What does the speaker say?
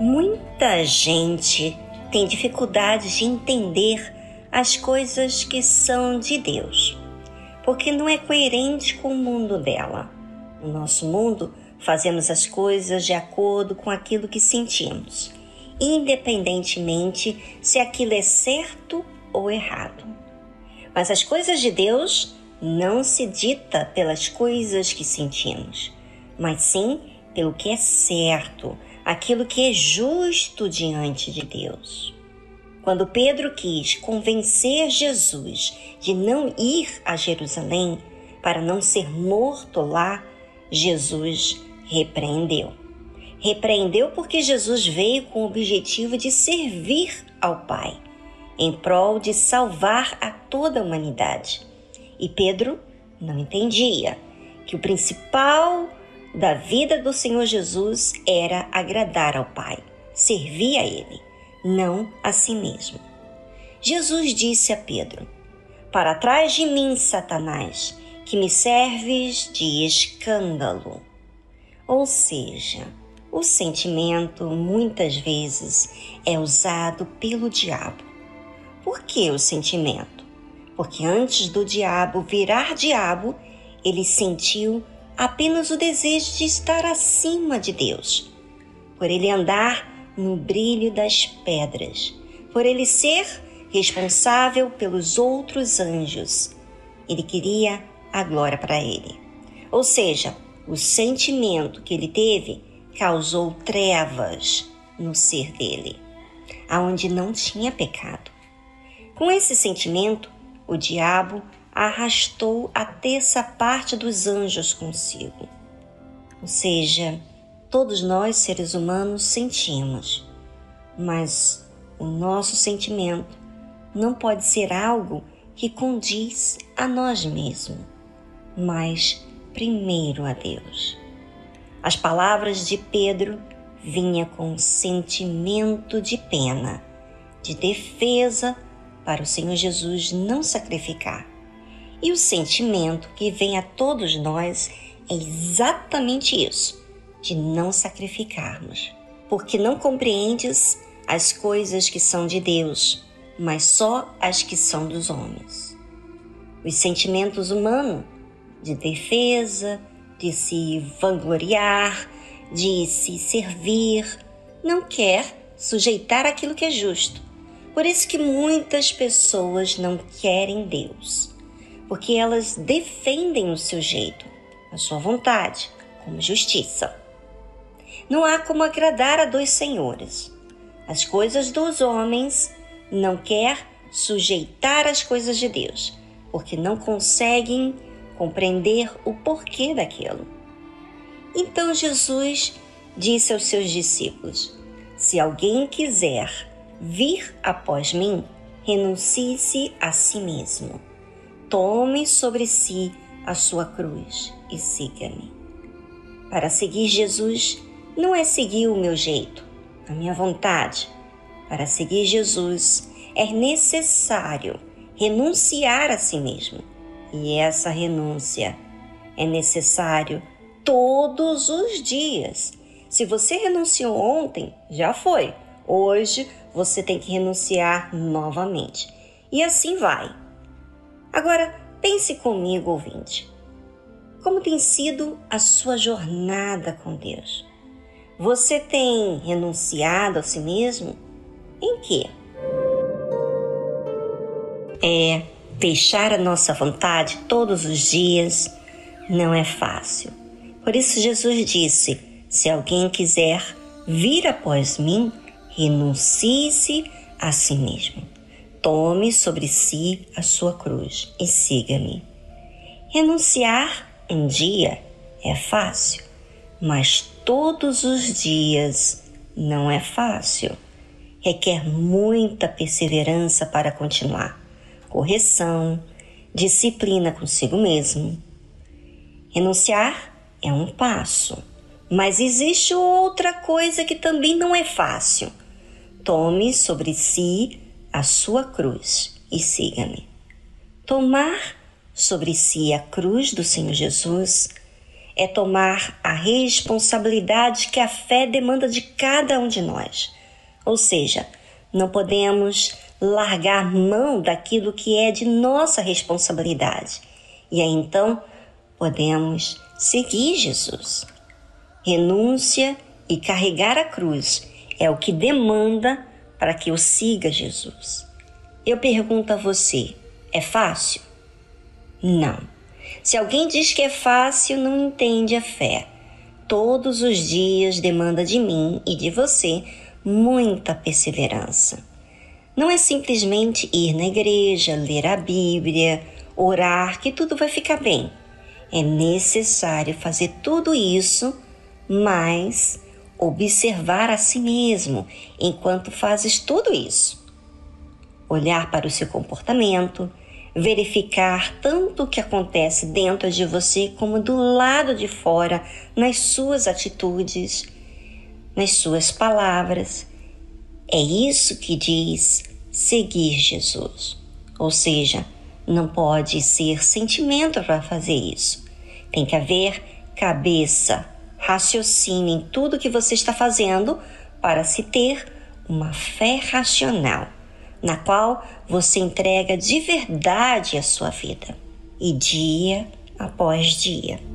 Muita gente tem dificuldade de entender as coisas que são de Deus, porque não é coerente com o mundo dela. No nosso mundo, fazemos as coisas de acordo com aquilo que sentimos, independentemente se aquilo é certo ou errado. Mas as coisas de Deus não se dita pelas coisas que sentimos, mas sim pelo que é certo, aquilo que é justo diante de Deus. Quando Pedro quis convencer Jesus de não ir a Jerusalém para não ser morto lá, Jesus repreendeu. Repreendeu porque Jesus veio com o objetivo de servir ao Pai, em prol de salvar a toda a humanidade. E Pedro não entendia que o principal da vida do Senhor Jesus era agradar ao Pai, servir a Ele, não a si mesmo. Jesus disse a Pedro: Para trás de mim, Satanás, que me serves de escândalo. Ou seja, o sentimento muitas vezes é usado pelo diabo. Por que o sentimento? Porque antes do diabo virar diabo, ele sentiu apenas o desejo de estar acima de Deus, por ele andar no brilho das pedras, por ele ser responsável pelos outros anjos. Ele queria a glória para ele. Ou seja, o sentimento que ele teve causou trevas no ser dele, aonde não tinha pecado. Com esse sentimento, o diabo arrastou a terça parte dos anjos consigo. Ou seja, todos nós, seres humanos, sentimos, mas o nosso sentimento não pode ser algo que condiz a nós mesmos, mas primeiro a Deus. As palavras de Pedro vinha com sentimento de pena, de defesa para o Senhor Jesus não sacrificar e o sentimento que vem a todos nós é exatamente isso, de não sacrificarmos, porque não compreendes as coisas que são de Deus, mas só as que são dos homens. Os sentimentos humanos de defesa, de se vangloriar, de se servir, não quer sujeitar aquilo que é justo. Por isso que muitas pessoas não querem Deus porque elas defendem o seu jeito, a sua vontade, como justiça. Não há como agradar a dois senhores. As coisas dos homens não quer sujeitar as coisas de Deus, porque não conseguem compreender o porquê daquilo. Então Jesus disse aos seus discípulos: Se alguém quiser vir após mim, renuncie-se a si mesmo tome sobre si a sua cruz e siga-me. Para seguir Jesus não é seguir o meu jeito, a minha vontade. Para seguir Jesus é necessário renunciar a si mesmo. E essa renúncia é necessário todos os dias. Se você renunciou ontem, já foi. Hoje você tem que renunciar novamente. E assim vai. Agora, pense comigo, ouvinte. Como tem sido a sua jornada com Deus? Você tem renunciado a si mesmo? Em quê? É, deixar a nossa vontade todos os dias não é fácil. Por isso, Jesus disse: se alguém quiser vir após mim, renuncie-se a si mesmo. Tome sobre si a sua cruz e siga-me. Renunciar um dia é fácil, mas todos os dias não é fácil. Requer muita perseverança para continuar, correção, disciplina consigo mesmo. Renunciar é um passo, mas existe outra coisa que também não é fácil. Tome sobre si a sua cruz e siga-me. Tomar sobre si a cruz do Senhor Jesus é tomar a responsabilidade que a fé demanda de cada um de nós. Ou seja, não podemos largar mão daquilo que é de nossa responsabilidade. E aí então podemos seguir Jesus. Renúncia e carregar a cruz é o que demanda para que eu siga Jesus. Eu pergunto a você: é fácil? Não. Se alguém diz que é fácil, não entende a fé. Todos os dias demanda de mim e de você muita perseverança. Não é simplesmente ir na igreja, ler a Bíblia, orar que tudo vai ficar bem. É necessário fazer tudo isso, mas observar a si mesmo enquanto fazes tudo isso. Olhar para o seu comportamento, verificar tanto o que acontece dentro de você como do lado de fora, nas suas atitudes, nas suas palavras. É isso que diz seguir Jesus. Ou seja, não pode ser sentimento para fazer isso. Tem que haver cabeça, raciocínio em tudo que você está fazendo para se ter uma fé racional, na qual você entrega de verdade a sua vida, e dia após dia.